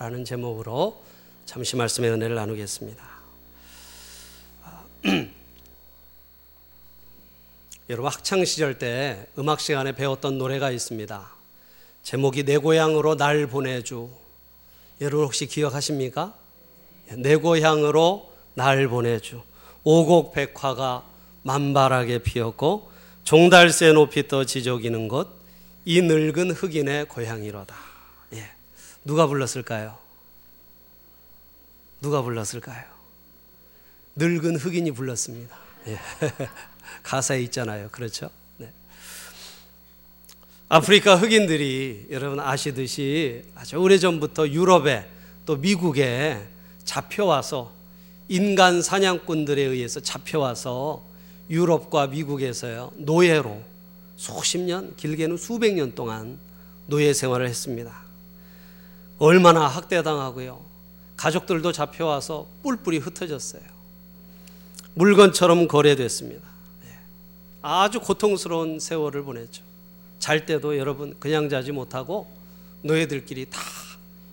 라는 제목으로 잠시 말씀의 은혜를 나누겠습니다. 여러분 학창 시절 때 음악 시간에 배웠던 노래가 있습니다. 제목이 내 고향으로 날 보내주. 여러분 혹시 기억하십니까? 내 고향으로 날 보내주. 오곡 백화가 만발하게 피었고 종달새 높이 떠 지저귀는 곳 이 늙은 흑인의 고향이로다. 예. 누가 불렀을까요? 누가 불렀을까요? 늙은 흑인이 불렀습니다. 예. 가사에 있잖아요. 그렇죠? 네. 아프리카 흑인들이 여러분 아시듯이 아주 오래전부터 유럽에 또 미국에 잡혀와서 인간 사냥꾼들에 의해서 잡혀와서 유럽과 미국에서요 노예로 수십 년 길게는 수백 년 동안 노예 생활을 했습니다. 얼마나 학대당하고요. 가족들도 잡혀와서 뿔뿔이 흩어졌어요. 물건처럼 거래됐습니다. 예. 아주 고통스러운 세월을 보냈죠. 잘 때도 여러분 그냥 자지 못하고 노예들끼리 다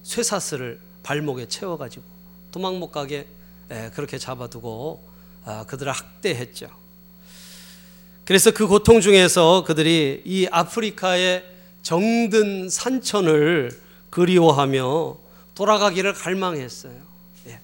쇠사슬을 발목에 채워가지고 도망 못 가게 예, 그렇게 잡아두고 아, 그들을 학대했죠. 그래서 그 고통 중에서 그들이 이 아프리카의 정든 산천을 그리워하며 돌아가기를 갈망했어요. 예.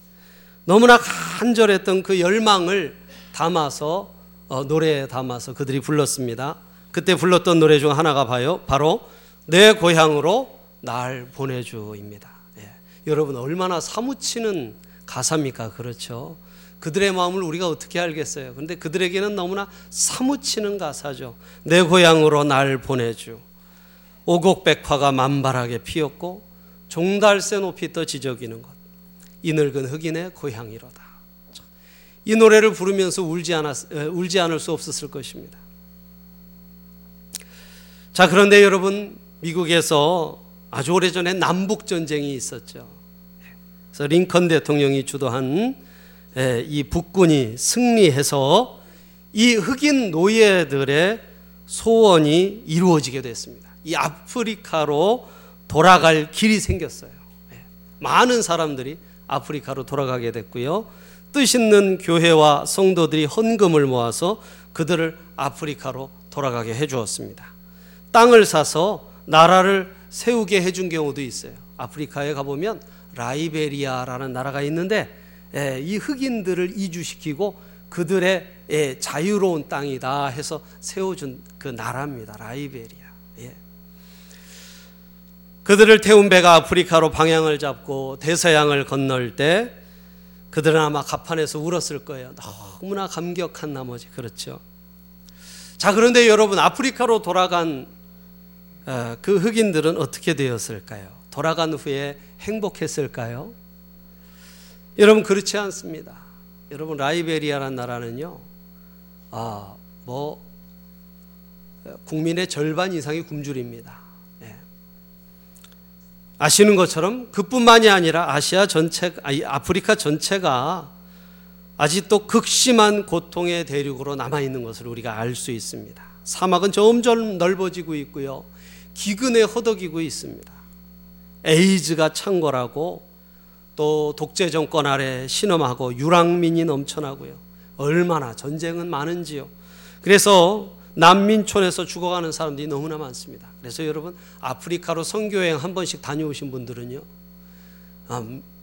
너무나 간절했던 그 열망을 담아서 어, 노래에 담아서 그들이 불렀습니다. 그때 불렀던 노래 중 하나가 봐요. 바로 내 고향으로 날 보내주입니다. 예. 여러분 얼마나 사무치는 가사입니까? 그렇죠. 그들의 마음을 우리가 어떻게 알겠어요? 근데 그들에게는 너무나 사무치는 가사죠. 내 고향으로 날 보내주. 오곡백화가 만발하게 피었고 종달새 높이 떠 지저귀는 것. 이 늙은 흑인의 고향이로다. 이 노래를 부르면서 울지, 않았, 울지 않을 수 없었을 것입니다. 자, 그런데 여러분, 미국에서 아주 오래전에 남북전쟁이 있었죠. 그래서 링컨 대통령이 주도한 예, 이 북군이 승리해서 이 흑인 노예들의 소원이 이루어지게 됐습니다. 이 아프리카로 돌아갈 길이 생겼어요. 예, 많은 사람들이 아프리카로 돌아가게 됐고요. 뜻 있는 교회와 성도들이 헌금을 모아서 그들을 아프리카로 돌아가게 해 주었습니다. 땅을 사서 나라를 세우게 해준 경우도 있어요. 아프리카에 가보면 라이베리아라는 나라가 있는데 예, 이 흑인들을 이주시키고 그들의 예, 자유로운 땅이다 해서 세워준 그 나라입니다. 라이베리아. 예. 그들을 태운 배가 아프리카로 방향을 잡고 대서양을 건널 때 그들은 아마 갑판에서 울었을 거예요. 너무나 감격한 나머지 그렇죠. 자 그런데 여러분 아프리카로 돌아간 어, 그 흑인들은 어떻게 되었을까요? 돌아간 후에 행복했을까요? 여러분 그렇지 않습니다. 여러분 라이베리아라는 나라는요. 아, 뭐 국민의 절반 이상이 굶주립니다. 예. 아시는 것처럼 그뿐만이 아니라 아시아 전체, 아프리카 전체가 아직도 극심한 고통의 대륙으로 남아 있는 것을 우리가 알 수 있습니다. 사막은 점점 넓어지고 있고요. 기근에 허덕이고 있습니다. 에이즈가 창궐하고 또 독재 정권 아래 신음하고 유랑민이 넘쳐나고요. 얼마나 전쟁은 많은지요. 그래서 난민촌에서 죽어가는 사람들이 너무나 많습니다. 그래서 여러분 아프리카로 선교여행 한 번씩 다녀오신 분들은요.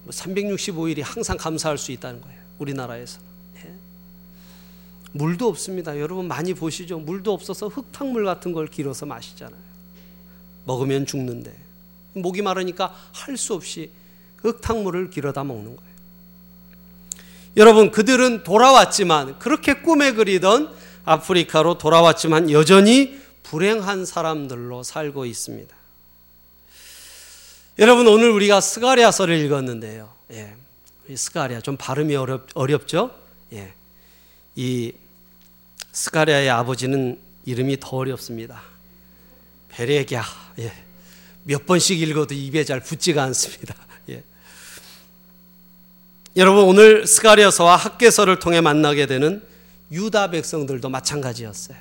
365일이 아, 항상 감사할 수 있다는 거예요. 우리나라에서는. 예. 물도 없습니다. 여러분 많이 보시죠. 물도 없어서 흙탕물 같은 걸 길어서 마시잖아요. 먹으면 죽는데. 목이 마르니까 할 수 없이 흙탕물을 길어다 먹는 거예요. 여러분, 그들은 돌아왔지만, 그렇게 꿈에 그리던 아프리카로 돌아왔지만, 여전히 불행한 사람들로 살고 있습니다. 여러분, 오늘 우리가 스가랴서를 읽었는데요. 예. 스가랴, 좀 발음이 어렵, 어렵죠? 예. 이 스가랴의 아버지는 이름이 더 어렵습니다. 베레갸. 예. 몇 번씩 읽어도 입에 잘 붙지가 않습니다. 여러분 오늘 스가랴서와 학개서를 통해 만나게 되는 유다 백성들도 마찬가지였어요.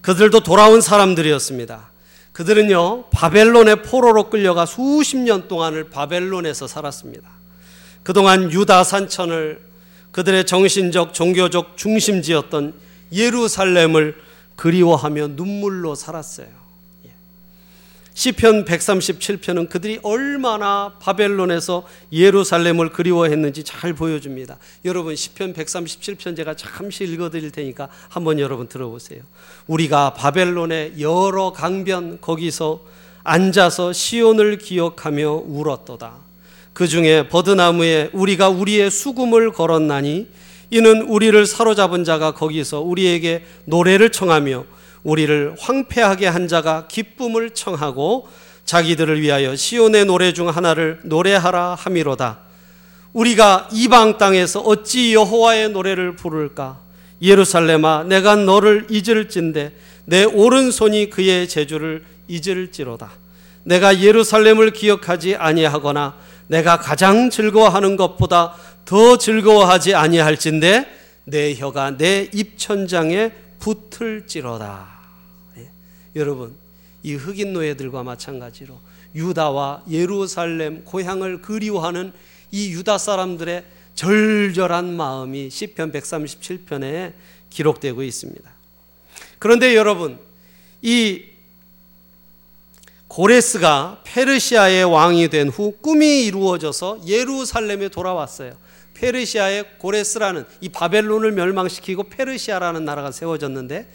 그들도 돌아온 사람들이었습니다. 그들은요, 바벨론의 포로로 끌려가 수십 년 동안을 바벨론에서 살았습니다. 그동안 유다 산천을 그들의 정신적, 종교적 중심지였던 예루살렘을 그리워하며 눈물로 살았어요. 예. 시편 137편은 그들이 얼마나 바벨론에서 예루살렘을 그리워했는지 잘 보여줍니다. 여러분 시편 137편 제가 잠시 읽어 드릴 테니까 한번 여러분 들어보세요. 우리가 바벨론의 여러 강변 거기서 앉아서 시온을 기억하며 울었도다. 그 중에 버드나무에 우리가 우리의 수금을 걸었나니 이는 우리를 사로잡은 자가 거기서 우리에게 노래를 청하며 우리를 황폐하게 한 자가 기쁨을 청하고 자기들을 위하여 시온의 노래 중 하나를 노래하라 함이로다. 우리가 이방 땅에서 어찌 여호와의 노래를 부를까? 예루살렘아, 내가 너를 잊을진데 내 오른손이 그의 제주를 잊을지로다. 내가 예루살렘을 기억하지 아니하거나 내가 가장 즐거워하는 것보다 더 즐거워하지 아니할진데 내 혀가 내 입천장에 붙을지로다. 예. 여러분, 이 흑인 노예들과 마찬가지로 유다와 예루살렘 고향을 그리워하는 이 유다 사람들의 절절한 마음이 시편 137편에 기록되고 있습니다. 그런데 여러분, 이 고레스가 페르시아의 왕이 된 후 꿈이 이루어져서 예루살렘에 돌아왔어요. 페르시아의 고레스라는 이 바벨론을 멸망시키고 페르시아라는 나라가 세워졌는데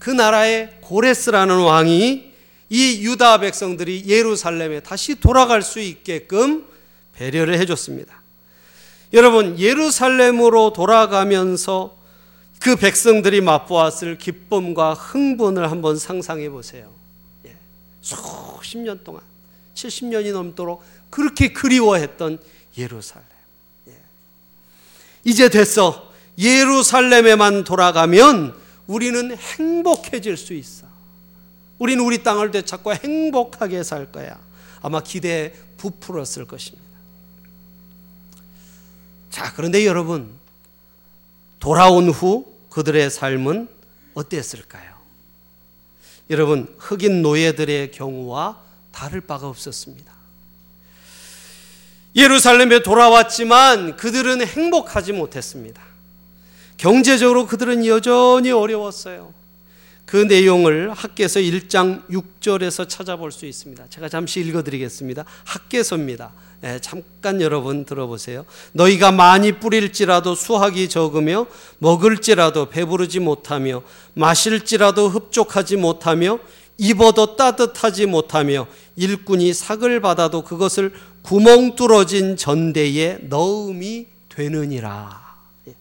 그 나라의 고레스라는 왕이 이 유다 백성들이 예루살렘에 다시 돌아갈 수 있게끔 배려를 해줬습니다. 여러분, 예루살렘으로 돌아가면서 그 백성들이 맛보았을 기쁨과 흥분을 한번 상상해 보세요. 예. 수십 년 동안, 70년이 넘도록 그렇게 그리워했던 예루살렘. 이제 됐어. 예루살렘에만 돌아가면 우리는 행복해질 수 있어. 우리는 우리 땅을 되찾고 행복하게 살 거야. 아마 기대에 부풀었을 것입니다. 자, 그런데 여러분, 돌아온 후 그들의 삶은 어땠을까요? 여러분, 흑인 노예들의 경우와 다를 바가 없었습니다. 예루살렘에 돌아왔지만 그들은 행복하지 못했습니다. 경제적으로 그들은 여전히 어려웠어요. 그 내용을 학계서 1장 6절에서 찾아볼 수 있습니다. 제가 잠시 읽어드리겠습니다. 학계서입니다. 네, 잠깐 여러분 들어보세요. 너희가 많이 뿌릴지라도 수확이 적으며 먹을지라도 배부르지 못하며 마실지라도 흡족하지 못하며 입어도 따뜻하지 못하며 일꾼이 삭을 받아도 그것을 구멍 뚫어진 전대에 넣음이 되느니라. 예.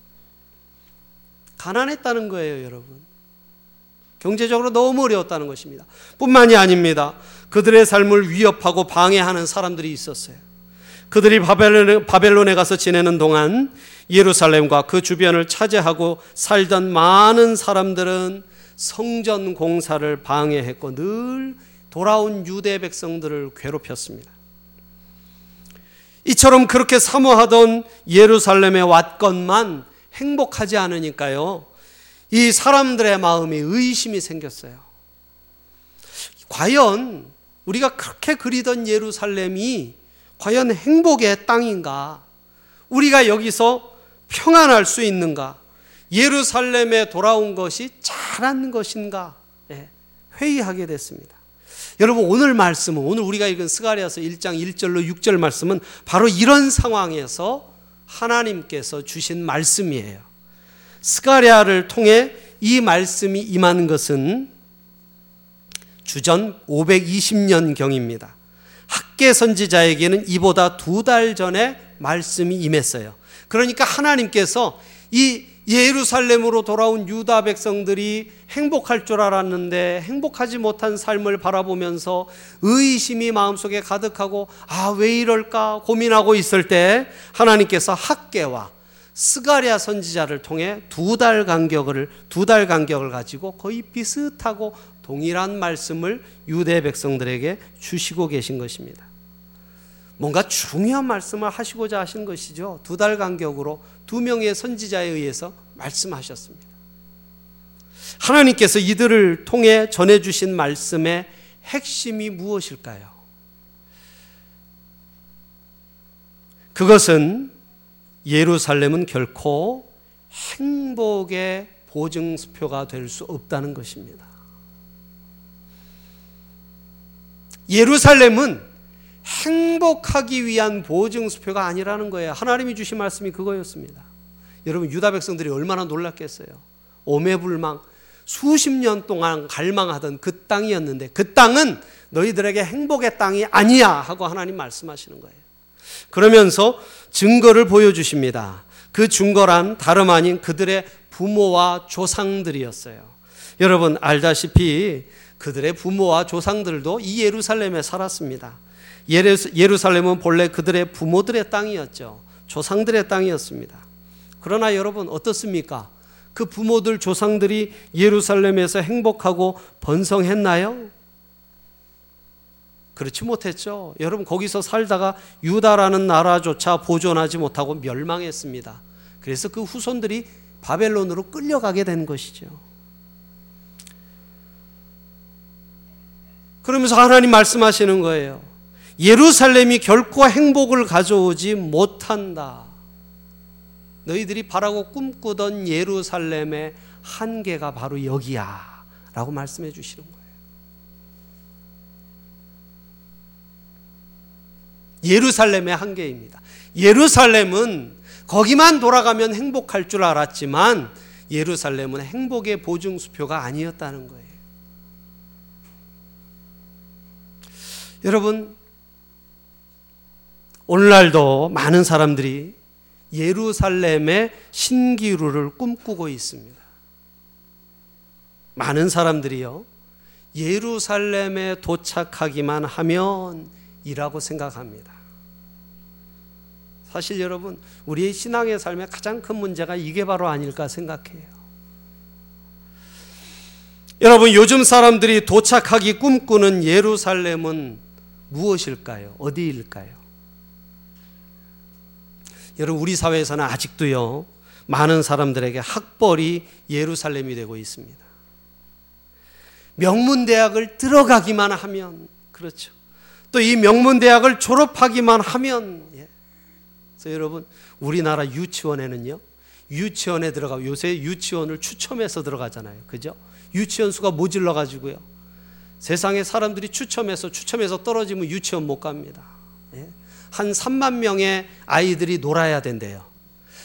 가난했다는 거예요, 여러분. 경제적으로 너무 어려웠다는 것입니다. 뿐만이 아닙니다. 그들의 삶을 위협하고 방해하는 사람들이 있었어요. 그들이 바벨론에, 가서 지내는 동안 예루살렘과 그 주변을 차지하고 살던 많은 사람들은 성전 공사를 방해했고 늘 돌아온 유대 백성들을 괴롭혔습니다. 이처럼 그렇게 사모하던 예루살렘에 왔건만 행복하지 않으니까요. 이 사람들의 마음에 의심이 생겼어요. 과연 우리가 그렇게 그리던 예루살렘이 과연 행복의 땅인가? 우리가 여기서 평안할 수 있는가? 예루살렘에 돌아온 것이 잘한 것인가? 네, 회의하게 됐습니다. 여러분 오늘 말씀은 오늘 우리가 읽은 스가랴서 1장 1절로 6절 말씀은 바로 이런 상황에서 하나님께서 주신 말씀이에요. 스가랴를 통해 이 말씀이 임한 것은 주전 520년 경입니다. 학개 선지자에게는 이보다 두 달 전에 말씀이 임했어요. 그러니까 하나님께서 이 예루살렘으로 돌아온 유다 백성들이 행복할 줄 알았는데 행복하지 못한 삶을 바라보면서 의심이 마음속에 가득하고 아, 왜 이럴까 고민하고 있을 때 하나님께서 학계와 스가랴 선지자를 통해 두 달 간격을 두 달 간격을 가지고 거의 비슷하고 동일한 말씀을 유대 백성들에게 주시고 계신 것입니다. 뭔가 중요한 말씀을 하시고자 하신 것이죠. 두 달 간격으로 두 명의 선지자에 의해서 말씀하셨습니다. 하나님께서 이들을 통해 전해주신 말씀의 핵심이 무엇일까요? 그것은 예루살렘은 결코 행복의 보증수표가 될 수 없다는 것입니다. 예루살렘은 행복하기 위한 보증 수표가 아니라는 거예요. 하나님이 주신 말씀이 그거였습니다. 여러분, 유다 백성들이 얼마나 놀랐겠어요. 오매불망, 수십 년 동안 갈망하던 그 땅이었는데 그 땅은 너희들에게 행복의 땅이 아니야 하고 하나님 말씀하시는 거예요. 그러면서 증거를 보여주십니다. 그 증거란 다름 아닌 그들의 부모와 조상들이었어요. 여러분 알다시피 그들의 부모와 조상들도 이 예루살렘에 살았습니다. 예루살렘은 본래 그들의 부모들의 땅이었죠. 조상들의 땅이었습니다. 그러나 여러분 어떻습니까? 그 부모들 조상들이 예루살렘에서 행복하고 번성했나요? 그렇지 못했죠. 여러분 거기서 살다가 유다라는 나라조차 보존하지 못하고 멸망했습니다. 그래서 그 후손들이 바벨론으로 끌려가게 된 것이죠. 그러면서 하나님 말씀하시는 거예요. 예루살렘이 결코 행복을 가져오지 못한다. 너희들이 바라고 꿈꾸던 예루살렘의 한계가 바로 여기야. 라고 말씀해 주시는 거예요. 예루살렘의 한계입니다. 예루살렘은 거기만 돌아가면 행복할 줄 알았지만 예루살렘은 행복의 보증수표가 아니었다는 거예요. 여러분, 오늘날도 많은 사람들이 예루살렘의 신기루를 꿈꾸고 있습니다. 많은 사람들이요, 예루살렘에 도착하기만 하면 이라고 생각합니다. 사실 여러분, 우리의 신앙의 삶의 가장 큰 문제가 이게 바로 아닐까 생각해요. 여러분, 요즘 사람들이 도착하기 꿈꾸는 예루살렘은 무엇일까요? 어디일까요? 여러분, 우리 사회에서는 아직도요, 많은 사람들에게 학벌이 예루살렘이 되고 있습니다. 명문대학을 들어가기만 하면, 그렇죠. 또 이 명문대학을 졸업하기만 하면, 예. 그래서 여러분, 우리나라 유치원에는요, 유치원에 들어가, 요새 유치원을 추첨해서 들어가잖아요. 그죠? 유치원 수가 모질러 가지고요. 세상에 사람들이 추첨해서 추첨해서 떨어지면 유치원 못 갑니다. 예? 한 3만 명의 아이들이 놀아야 된대요.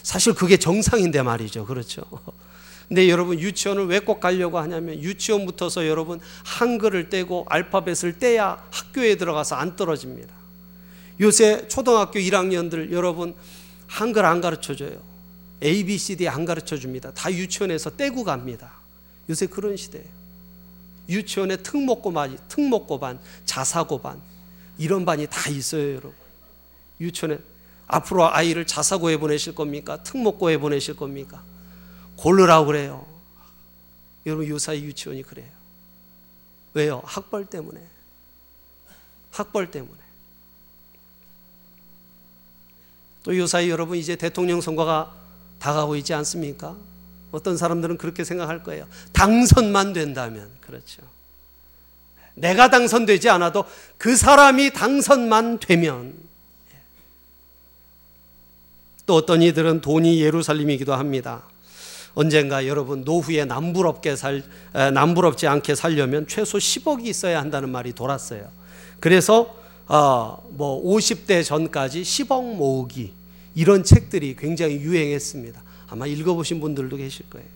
사실 그게 정상인데 말이죠. 그렇죠. 근데 여러분 유치원을 왜 꼭 가려고 하냐면 유치원부터서 여러분 한글을 떼고 알파벳을 떼야 학교에 들어가서 안 떨어집니다. 요새 초등학교 1학년들 여러분 한글 안 가르쳐 줘요. A, B, C, D 안 가르쳐 줍니다. 다 유치원에서 떼고 갑니다. 요새 그런 시대예요. 유치원에 특목고반, 특목고반, 자사고반 이런 반이 다 있어요, 여러분. 유치원에 앞으로 아이를 자사고에 보내실 겁니까? 특목고에 보내실 겁니까? 고르라고 그래요. 여러분 요사이 유치원이 그래요. 왜요? 학벌 때문에. 학벌 때문에. 또 요사이 여러분 이제 대통령 선거가 다가오고 있지 않습니까? 어떤 사람들은 그렇게 생각할 거예요. 당선만 된다면. 그렇죠. 내가 당선되지 않아도 그 사람이 당선만 되면. 또 어떤 이들은 돈이 예루살림이기도 합니다. 언젠가 여러분 노후에 남부럽게 살 남부럽지 않게 살려면 최소 10억이 있어야 한다는 말이 돌았어요. 그래서 어, 뭐 50대 전까지 10억 모으기 이런 책들이 굉장히 유행했습니다. 아마 읽어보신 분들도 계실 거예요.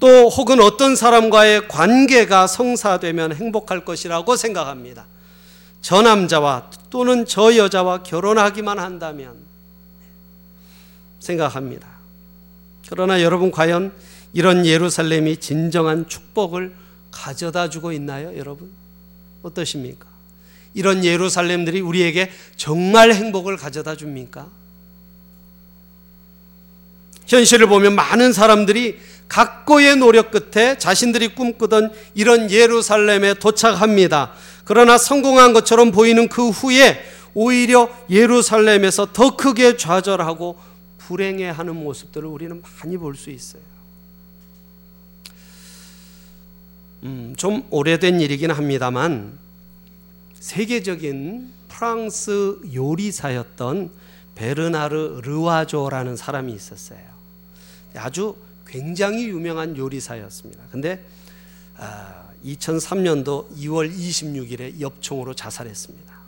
또 혹은 어떤 사람과의 관계가 성사되면 행복할 것이라고 생각합니다. 저 남자와 또는 저 여자와 결혼하기만 한다면 생각합니다. 그러나 여러분 과연 이런 예루살렘이 진정한 축복을 가져다 주고 있나요, 여러분? 어떠십니까? 이런 예루살렘들이 우리에게 정말 행복을 가져다 줍니까? 현실을 보면 많은 사람들이 각고의 노력 끝에 자신들이 꿈꾸던 이런 예루살렘에 도착합니다. 그러나 성공한 것처럼 보이는 그 후에 오히려 예루살렘에서 더 크게 좌절하고 불행해하는 모습들을 우리는 많이 볼 수 있어요. 음, 좀 오래된 일이긴 합니다만 세계적인 프랑스 요리사였던 베르나르 르와조라는 사람이 있었어요. 아주 굉장히 유명한 요리사였습니다. 근데 아, 2003년도 2월 26일에 엽총으로 자살했습니다.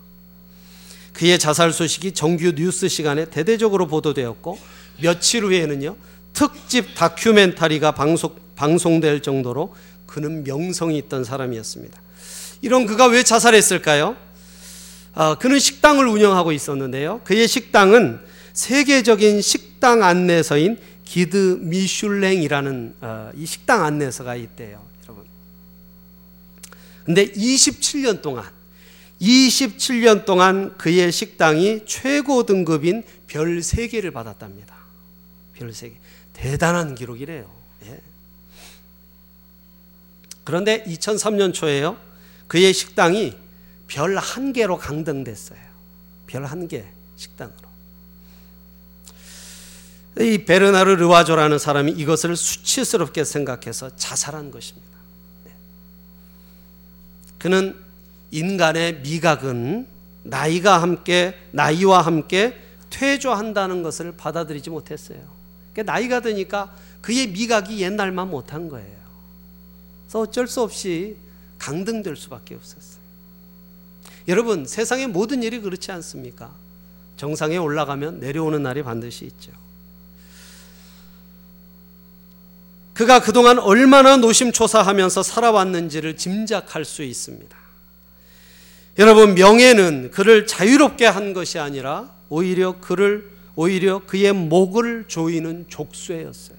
그의 자살 소식이 정규 뉴스 시간에 대대적으로 보도되었고 며칠 후에는요 특집 다큐멘터리가 방송, 방송될 정도로 그는 명성이 있던 사람이었습니다. 이런 그가 왜 자살했을까요? 아, 그는 식당을 운영하고 있었는데요. 그의 식당은 세계적인 식당 안내서인 기드 미슐랭이라는 어, 이 식당 안내서가 있대요, 여러분. 근데 27년 동안 27년 동안 그의 식당이 최고 등급인 별 3개를 받았답니다. 별 3개. 대단한 기록이래요. 예. 그런데 2003년 초에요. 그의 식당이 별 한 개로 강등됐어요. 별 한 개 식당으로. 이 베르나르 르와조라는 사람이 이것을 수치스럽게 생각해서 자살한 것입니다. 네. 그는 인간의 미각은 나이가 함께 나이와 함께 퇴조한다는 것을 받아들이지 못했어요. 그러니까 나이가 드니까 그의 미각이 옛날만 못한 거예요. 그래서 어쩔 수 없이 강등될 수밖에 없었어요. 여러분, 세상의 모든 일이 그렇지 않습니까? 정상에 올라가면 내려오는 날이 반드시 있죠. 그가 그동안 얼마나 노심초사하면서 살아왔는지를 짐작할 수 있습니다. 여러분, 명예는 그를 자유롭게 한 것이 아니라 오히려 그를, 오히려 그의 목을 조이는 족쇄였어요.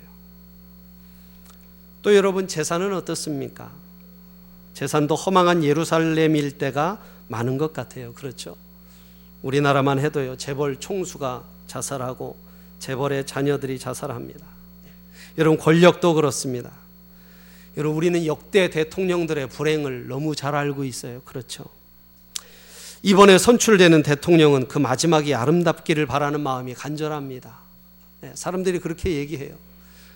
또 여러분, 재산은 어떻습니까? 재산도 허망한 예루살렘 일대가 많은 것 같아요. 그렇죠? 우리나라만 해도요, 재벌 총수가 자살하고 재벌의 자녀들이 자살합니다. 여러분 권력도 그렇습니다. 여러분 우리는 역대 대통령들의 불행을 너무 잘 알고 있어요. 그렇죠? 이번에 선출되는 대통령은 그 마지막이 아름답기를 바라는 마음이 간절합니다. 네, 사람들이 그렇게 얘기해요.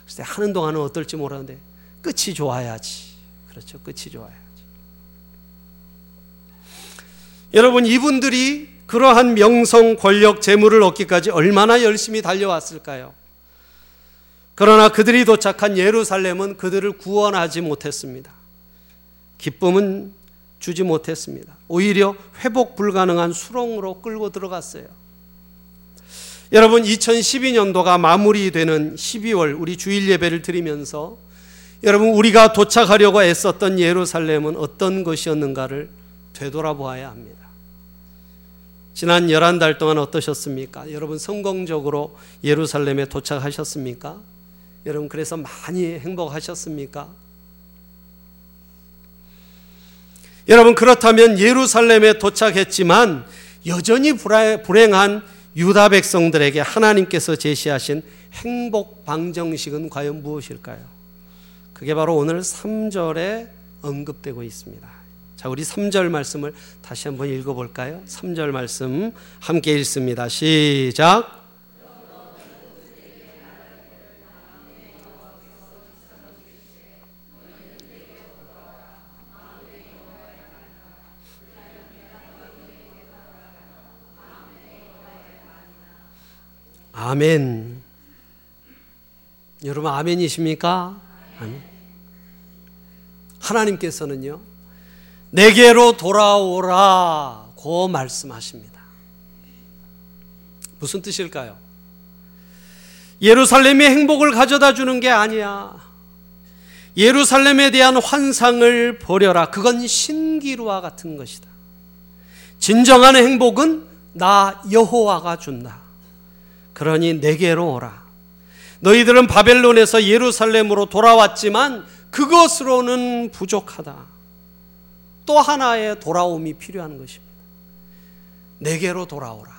그래서 하는 동안은 어떨지 모르는데 끝이 좋아야지. 그렇죠. 끝이 좋아야지. 여러분 이분들이 그러한 명성, 권력, 재물을 얻기까지 얼마나 열심히 달려왔을까요? 그러나 그들이 도착한 예루살렘은 그들을 구원하지 못했습니다. 기쁨은 주지 못했습니다. 오히려 회복 불가능한 수렁으로 끌고 들어갔어요. 여러분 2012년도가 마무리되는 12월 우리 주일 예배를 드리면서 여러분 우리가 도착하려고 애썼던 예루살렘은 어떤 것이었는가를 되돌아보아야 합니다. 지난 11달 동안 어떠셨습니까? 여러분 성공적으로 예루살렘에 도착하셨습니까? 여러분 그래서 많이 행복하셨습니까? 여러분 그렇다면 예루살렘에 도착했지만 여전히 불행한 유다 백성들에게 하나님께서 제시하신 행복 방정식은 과연 무엇일까요? 그게 바로 오늘 3절에 언급되고 있습니다. 자, 우리 3절 말씀을 다시 한번 읽어 볼까요? 3절 말씀 함께 읽습니다. 시작. 아멘. 여러분 아멘이십니까? 아멘. 하나님께서는요. 내게로 돌아오라고 말씀하십니다. 무슨 뜻일까요? 예루살렘의 행복을 가져다 주는 게 아니야. 예루살렘에 대한 환상을 버려라. 그건 신기루와 같은 것이다. 진정한 행복은 나 여호와가 준다. 그러니 내게로 오라. 너희들은 바벨론에서 예루살렘으로 돌아왔지만 그것으로는 부족하다. 또 하나의 돌아옴이 필요한 것입니다. 내게로 돌아오라.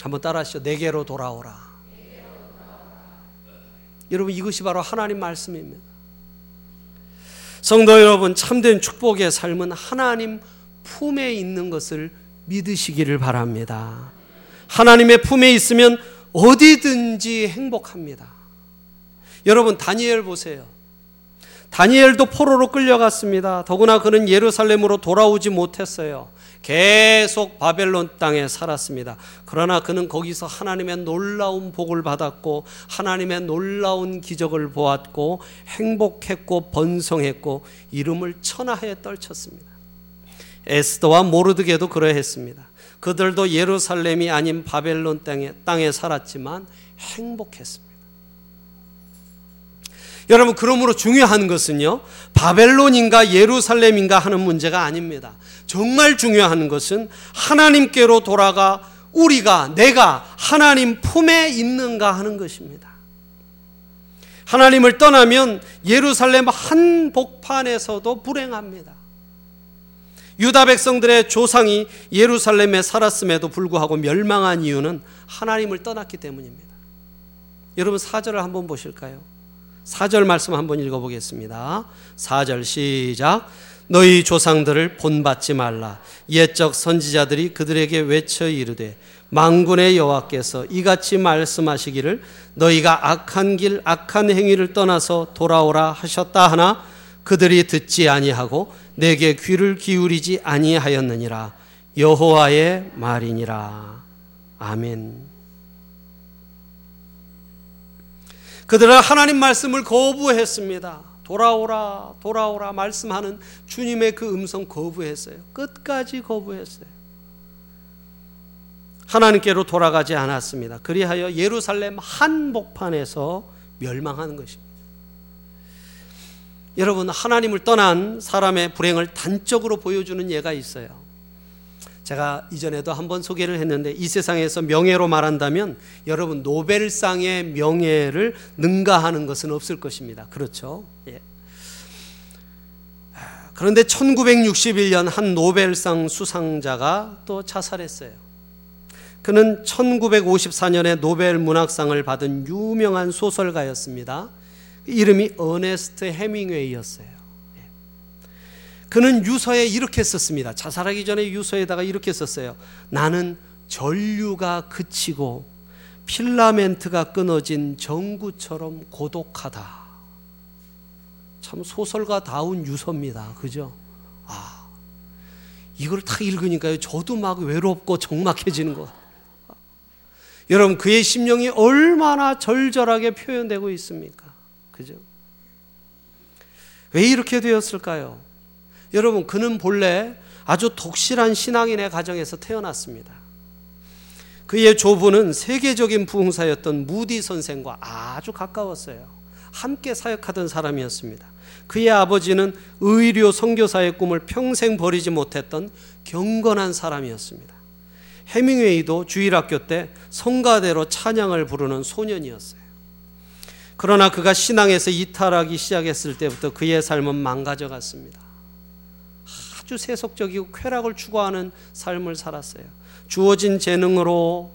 한번 따라하시죠. 내게로 돌아오라. 여러분 이것이 바로 하나님 말씀입니다. 성도 여러분 참된 축복의 삶은 하나님 품에 있는 것을 믿으시기를 바랍니다. 하나님의 품에 있으면 어디든지 행복합니다. 여러분 다니엘 보세요. 다니엘도 포로로 끌려갔습니다. 더구나 그는 예루살렘으로 돌아오지 못했어요. 계속 바벨론 땅에 살았습니다. 그러나 그는 거기서 하나님의 놀라운 복을 받았고 하나님의 놀라운 기적을 보았고 행복했고 번성했고 이름을 천하에 떨쳤습니다. 에스더와 모르드게도 그러했습니다. 그들도 예루살렘이 아닌 바벨론 땅에, 땅에 살았지만 행복했습니다. 여러분 그러므로 중요한 것은요. 바벨론인가 예루살렘인가 하는 문제가 아닙니다. 정말 중요한 것은 하나님께로 돌아가 우리가 내가 하나님 품에 있는가 하는 것입니다. 하나님을 떠나면 예루살렘 한복판에서도 불행합니다. 유다 백성들의 조상이 예루살렘에 살았음에도 불구하고 멸망한 이유는 하나님을 떠났기 때문입니다. 여러분 사절을 한번 보실까요? 4절 말씀 한번 읽어보겠습니다. 4절 시작. 너희 조상들을 본받지 말라. 옛적 선지자들이 그들에게 외쳐 이르되 망군의 여호와께서 이같이 말씀하시기를 너희가 악한 길 악한 행위를 떠나서 돌아오라 하셨다 하나 그들이 듣지 아니하고 내게 귀를 기울이지 아니하였느니라 여호와의 말이니라 아멘. 그들은 하나님 말씀을 거부했습니다. 돌아오라, 돌아오라 말씀하는 주님의 그 음성 거부했어요. 끝까지 거부했어요. 하나님께로 돌아가지 않았습니다. 그리하여 예루살렘 한복판에서 멸망하는 것입니다. 여러분, 하나님을 떠난 사람의 불행을 단적으로 보여주는 예가 있어요. 제가 이전에도 한번 소개를 했는데 이 세상에서 명예로 말한다면 여러분 노벨상의 명예를 능가하는 것은 없을 것입니다. 그렇죠? 예. 그런데 1961년 한 노벨상 수상자가 또 자살했어요. 그는 1954년에 노벨 문학상을 받은 유명한 소설가였습니다. 이름이 어네스트 해밍웨이였어요. 그는 유서에 이렇게 썼습니다. 자살하기 전에 유서에다가 이렇게 썼어요. 나는 전류가 그치고 필라멘트가 끊어진 전구처럼 고독하다. 참 소설가다운 유서입니다. 그죠? 아, 이걸 딱 읽으니까요. 저도 막 외롭고 적막해지는 것 여러분, 그의 심령이 얼마나 절절하게 표현되고 있습니까? 그죠? 왜 이렇게 되었을까요? 여러분, 그는 본래 아주 독실한 신앙인의 가정에서 태어났습니다. 그의 조부는 세계적인 부흥사였던 무디 선생과 아주 가까웠어요. 함께 사역하던 사람이었습니다. 그의 아버지는 의료 선교사의 꿈을 평생 버리지 못했던 경건한 사람이었습니다. 해밍웨이도 주일학교 때 성가대로 찬양을 부르는 소년이었어요. 그러나 그가 신앙에서 이탈하기 시작했을 때부터 그의 삶은 망가져 갔습니다. 아주 세속적이고 쾌락을 추구하는 삶을 살았어요. 주어진 재능으로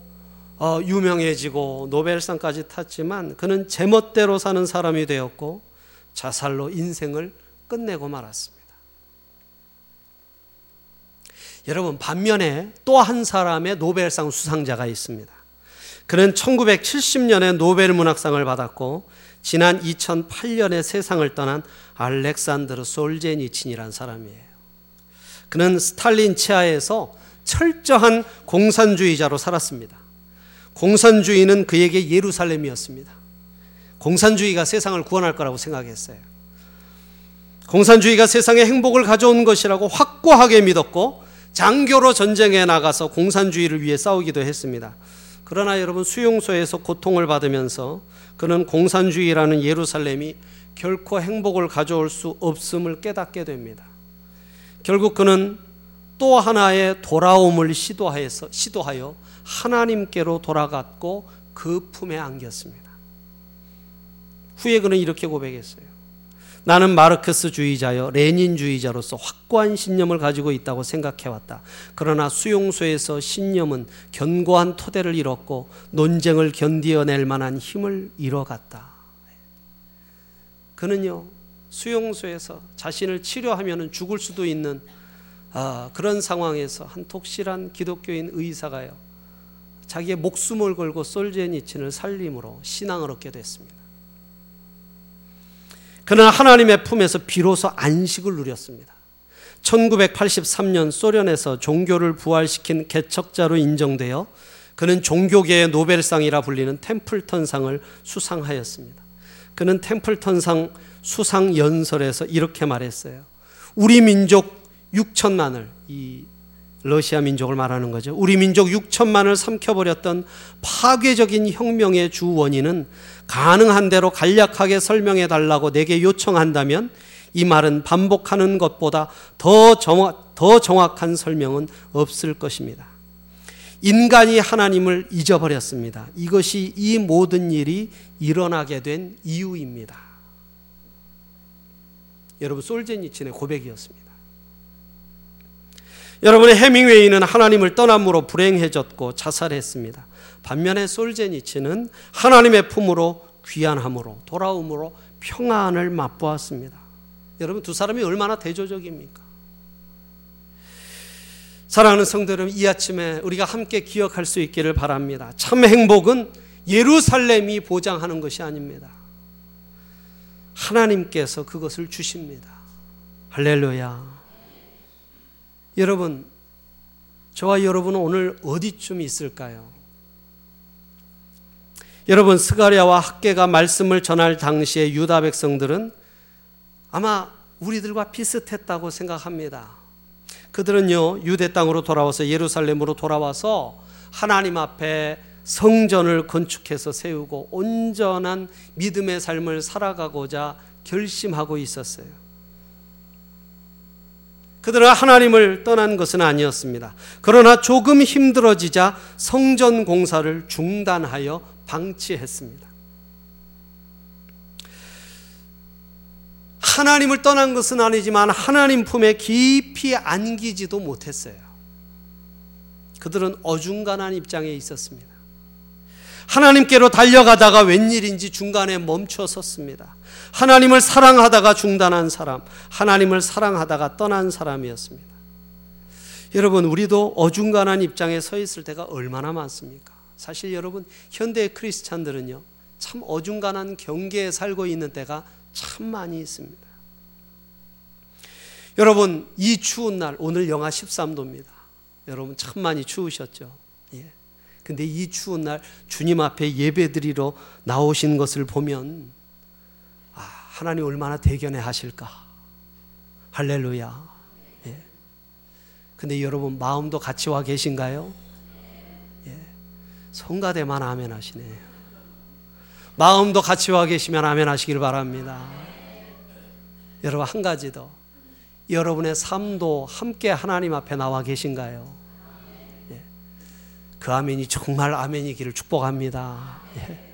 어, 유명해지고 노벨상까지 탔지만 그는 제멋대로 사는 사람이 되었고 자살로 인생을 끝내고 말았습니다. 여러분 반면에 또 한 사람의 노벨상 수상자가 있습니다. 그는 1970년에 노벨 문학상을 받았고 지난 2008년에 세상을 떠난 알렉산드르 솔제니친이란 사람이에요. 그는 스탈린 치하에서 철저한 공산주의자로 살았습니다. 공산주의는 그에게 예루살렘이었습니다. 공산주의가 세상을 구원할 거라고 생각했어요. 공산주의가 세상에 행복을 가져온 것이라고 확고하게 믿었고 장교로 전쟁에 나가서 공산주의를 위해 싸우기도 했습니다. 그러나 여러분 수용소에서 고통을 받으면서 그는 공산주의라는 예루살렘이 결코 행복을 가져올 수 없음을 깨닫게 됩니다. 결국 그는 또 하나의 돌아옴을 시도하여서 시도하여 하나님께로 돌아갔고 그 품에 안겼습니다. 후에 그는 이렇게 고백했어요. 나는 마르크스주의자여 레닌주의자로서 확고한 신념을 가지고 있다고 생각해왔다. 그러나 수용소에서 신념은 견고한 토대를 잃었고 논쟁을 견디어낼 만한 힘을 잃어갔다. 그는요 수용소에서 자신을 치료하면 죽을 수도 있는 아, 그런 상황에서 한 독실한 기독교인 의사가요 자기의 목숨을 걸고 솔제니친을 살림으로 신앙을 얻게 됐습니다. 그러나 하나님의 품에서 비로소 안식을 누렸습니다. 1983년 소련에서 종교를 부활시킨 개척자로 인정되어 그는 종교계의 노벨상이라 불리는 템플턴상을 수상하였습니다. 그는 템플턴상 수상 연설에서 이렇게 말했어요. 우리 민족 6천만을 이 러시아 민족을 말하는 거죠. 우리 민족 6천만을 삼켜버렸던 파괴적인 혁명의 주 원인은 가능한 대로 간략하게 설명해 달라고 내게 요청한다면 이 말은 반복하는 것보다 더, 정확, 더 정확한 설명은 없을 것입니다. 인간이 하나님을 잊어버렸습니다. 이것이 이 모든 일이 일어나게 된 이유입니다. 여러분, 솔제니친의 고백이었습니다. 여러분의 해밍웨이는 하나님을 떠남으로 불행해졌고 자살했습니다. 반면에 솔제니치는 하나님의 품으로 귀환함으로 돌아옴으로 평안을 맛보았습니다. 여러분 두 사람이 얼마나 대조적입니까? 사랑하는 성도 여러분, 이 아침에 우리가 함께 기억할 수 있기를 바랍니다. 참 행복은 예루살렘이 보장하는 것이 아닙니다. 하나님께서 그것을 주십니다. 할렐루야. 여러분, 저와 여러분은 오늘 어디쯤 있을까요? 여러분, 스가랴와 학계가 말씀을 전할 당시에 유다 백성들은 아마 우리들과 비슷했다고 생각합니다. 그들은요, 유대 땅으로 돌아와서 예루살렘으로 돌아와서 하나님 앞에 성전을 건축해서 세우고 온전한 믿음의 삶을 살아가고자 결심하고 있었어요. 그들은 하나님을 떠난 것은 아니었습니다. 그러나 조금 힘들어지자 성전 공사를 중단하여 방치했습니다. 하나님을 떠난 것은 아니지만 하나님 품에 깊이 안기지도 못했어요. 그들은 어중간한 입장에 있었습니다. 하나님께로 달려가다가 웬일인지 중간에 멈춰 섰습니다. 하나님을 사랑하다가 중단한 사람, 하나님을 사랑하다가 떠난 사람이었습니다. 여러분, 우리도 어중간한 입장에 서 있을 때가 얼마나 많습니까? 사실 여러분, 현대 크리스찬들은요, 참 어중간한 경계에 살고 있는 때가 참 많이 있습니다. 여러분, 이 추운 날, 오늘 영하 13도입니다. 여러분, 참 많이 추우셨죠? 예. 근데 이 추운 날, 주님 앞에 예배 드리러 나오신 것을 보면, 아, 하나님 얼마나 대견해 하실까. 할렐루야. 예. 근데 여러분, 마음도 같이 와 계신가요? 예. 성가대만 아멘 하시네요. 마음도 같이 와 계시면 아멘 하시길 바랍니다. 여러분, 한 가지 더. 여러분의 삶도 함께 하나님 앞에 나와 계신가요? 예. 그 아멘이 정말 아멘이기를 축복합니다. 예.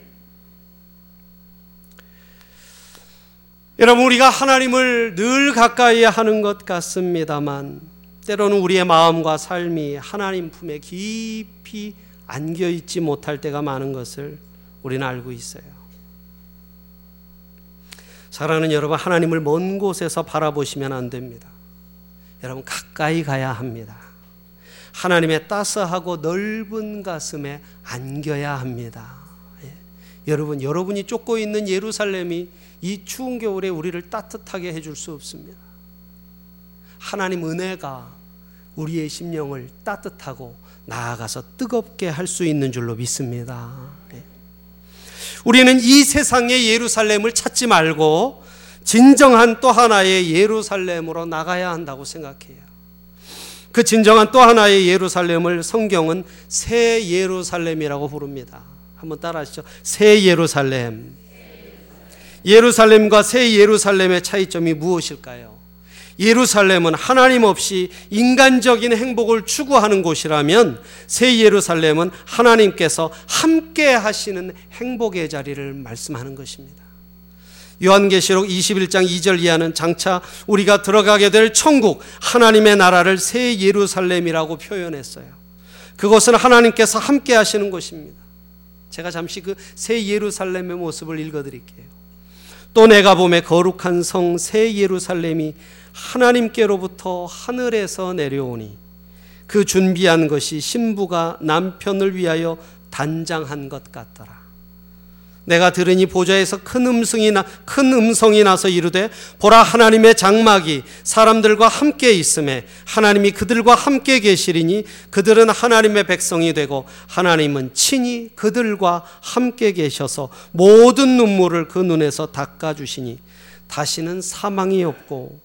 여러분, 우리가 하나님을 늘 가까이 하는 것 같습니다만, 때로는 우리의 마음과 삶이 하나님 품에 깊이 안겨 있지 못할 때가 많은 것을 우리는 알고 있어요. 사랑하는 여러분, 하나님을 먼 곳에서 바라보시면 안 됩니다. 여러분, 가까이 가야 합니다. 하나님의 따스하고 넓은 가슴에 안겨야 합니다. 예. 여러분, 여러분이 쫓고 있는 예루살렘이 이 추운 겨울에 우리를 따뜻하게 해줄 수 없습니다. 하나님 은혜가 우리의 심령을 따뜻하고 나아가서 뜨겁게 할 수 있는 줄로 믿습니다. 예. 우리는 이 세상의 예루살렘을 찾지 말고 진정한 또 하나의 예루살렘으로 나가야 한다고 생각해요. 그 진정한 또 하나의 예루살렘을 성경은 새 예루살렘이라고 부릅니다. 한번 따라하시죠. 새 예루살렘. 예루살렘과 새 예루살렘의 차이점이 무엇일까요? 예루살렘은 하나님 없이 인간적인 행복을 추구하는 곳이라면 새 예루살렘은 하나님께서 함께 하시는 행복의 자리를 말씀하는 것입니다. 요한계시록 21장 2절 이하는 장차 우리가 들어가게 될 천국 하나님의 나라를 새 예루살렘이라고 표현했어요. 그것은 하나님께서 함께 하시는 곳입니다. 제가 잠시 그 새 예루살렘의 모습을 읽어 드릴게요. 또 내가 봄에 거룩한 성 새 예루살렘이 하나님께로부터 하늘에서 내려오니 그 준비한 것이 신부가 남편을 위하여 단장한 것 같더라. 내가 들으니 보좌에서 큰 음성이 나, 큰 음성이 나서 이르되 보라 하나님의 장막이 사람들과 함께 있음에 하나님이 그들과 함께 계시리니 그들은 하나님의 백성이 되고 하나님은 친히 그들과 함께 계셔서 모든 눈물을 그 눈에서 닦아 주시니 다시는 사망이 없고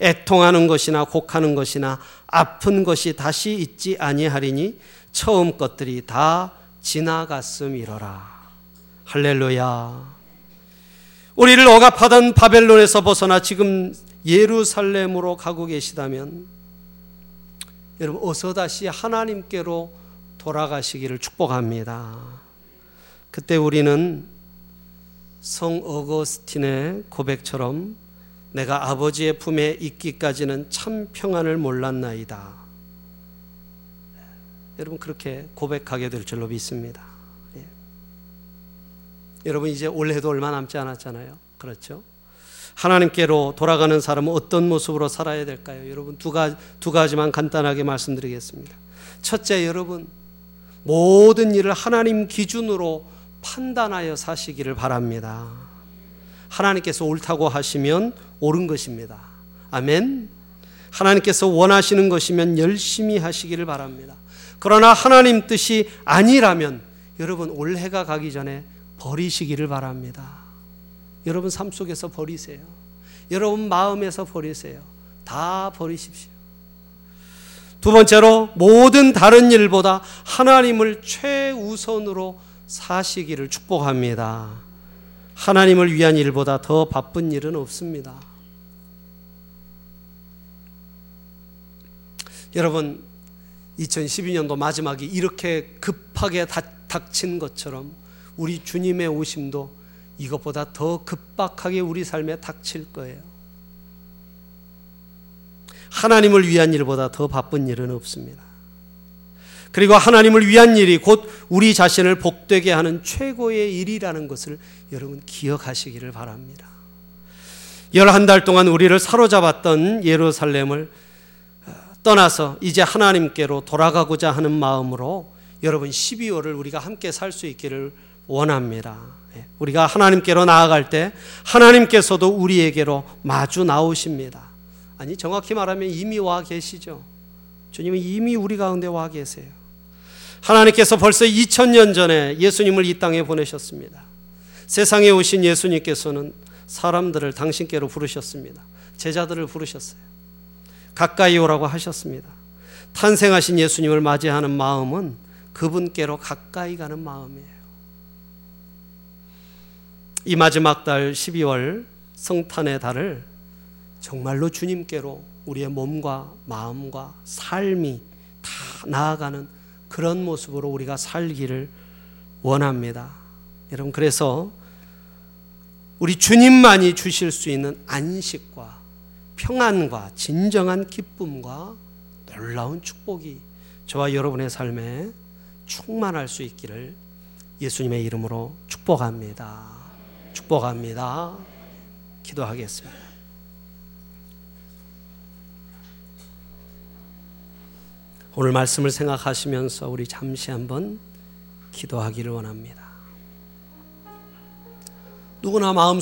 애통하는 것이나 곡하는 것이나 아픈 것이 다시 있지 아니하리니 처음 것들이 다 지나갔음이로라. 할렐루야. 우리를 억압하던 바벨론에서 벗어나 지금 예루살렘으로 가고 계시다면 여러분 어서 다시 하나님께로 돌아가시기를 축복합니다. 그때 우리는 성 어거스틴의 고백처럼 내가 아버지의 품에 있기까지는 참 평안을 몰랐나이다. 여러분 그렇게 고백하게 될 줄로 믿습니다. 예. 여러분 이제 올해도 얼마 남지 않았잖아요. 그렇죠? 하나님께로 돌아가는 사람은 어떤 모습으로 살아야 될까요? 여러분 두 가지 두 가지만 간단하게 말씀드리겠습니다. 첫째 여러분 모든 일을 하나님 기준으로 판단하여 사시기를 바랍니다. 하나님께서 옳다고 하시면 옳은 것입니다. 아멘. 하나님께서 원하시는 것이면 열심히 하시기를 바랍니다. 그러나 하나님 뜻이 아니라면 여러분 올해가 가기 전에 버리시기를 바랍니다. 여러분 삶 속에서 버리세요. 여러분 마음에서 버리세요. 다 버리십시오. 두 번째로 모든 다른 일보다 하나님을 최우선으로 사시기를 축복합니다. 하나님을 위한 일보다 더 바쁜 일은 없습니다. 여러분 2012년도 마지막이 이렇게 급하게 닥친 것처럼 우리 주님의 오심도 이것보다 더 급박하게 우리 삶에 닥칠 거예요. 하나님을 위한 일보다 더 바쁜 일은 없습니다. 그리고 하나님을 위한 일이 곧 우리 자신을 복되게 하는 최고의 일이라는 것을 여러분 기억하시기를 바랍니다. 열한 달 동안 우리를 사로잡았던 예루살렘을 떠나서 이제 하나님께로 돌아가고자 하는 마음으로 여러분 12월을 우리가 함께 살 수 있기를 원합니다. 예, 우리가 하나님께로 나아갈 때 하나님께서도 우리에게로 마주 나오십니다. 아니 정확히 말하면 이미 와 계시죠. 주님은 이미 우리 가운데 와 계세요. 하나님께서 벌써 2000년 전에 예수님을 이 땅에 보내셨습니다. 세상에 오신 예수님께서는 사람들을 당신께로 부르셨습니다. 제자들을 부르셨어요. 가까이 오라고 하셨습니다. 탄생하신 예수님을 맞이하는 마음은 그분께로 가까이 가는 마음이에요. 이 마지막 달 12월 성탄의 달을 정말로 주님께로 우리의 몸과 마음과 삶이 다 나아가는 그런 모습으로 우리가 살기를 원합니다. 여러분, 그래서 우리 주님만이 주실 수 있는 안식과 평안과 진정한 기쁨과 놀라운 축복이 저와 여러분의 삶에 충만할 수 있기를 예수님의 이름으로 축복합니다. 축복합니다. 기도하겠습니다. 오늘 말씀을 생각하시면서 우리 잠시 한번 기도하기를 원합니다. 누구나 마음